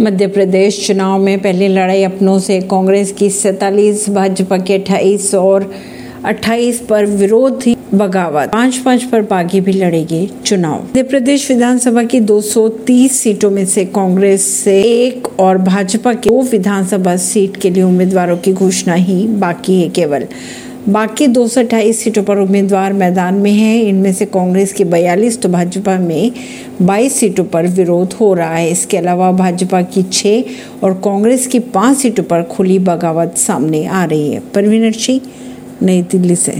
मध्य प्रदेश चुनाव में पहली लड़ाई अपनों से कांग्रेस की सैतालीस, भाजपा के अट्ठाईस और 28 पर विरोधी बगावत। पाँच पाँच पर बागी भी लड़ेगी चुनाव। मध्य प्रदेश विधानसभा की 230 सीटों में से कांग्रेस से एक और भाजपा के दो विधानसभा सीट के लिए उम्मीदवारों की घोषणा ही बाकी है केवल। बाकी दो सौ अट्ठाईस सीटों पर उम्मीदवार मैदान में हैं। इनमें से कांग्रेस की 42 तो भाजपा में 22 सीटों पर विरोध हो रहा है। इसके अलावा भाजपा की छः और कांग्रेस की पाँच सीटों पर खुली बगावत सामने आ रही है। परवीन सिंह, नई दिल्ली से।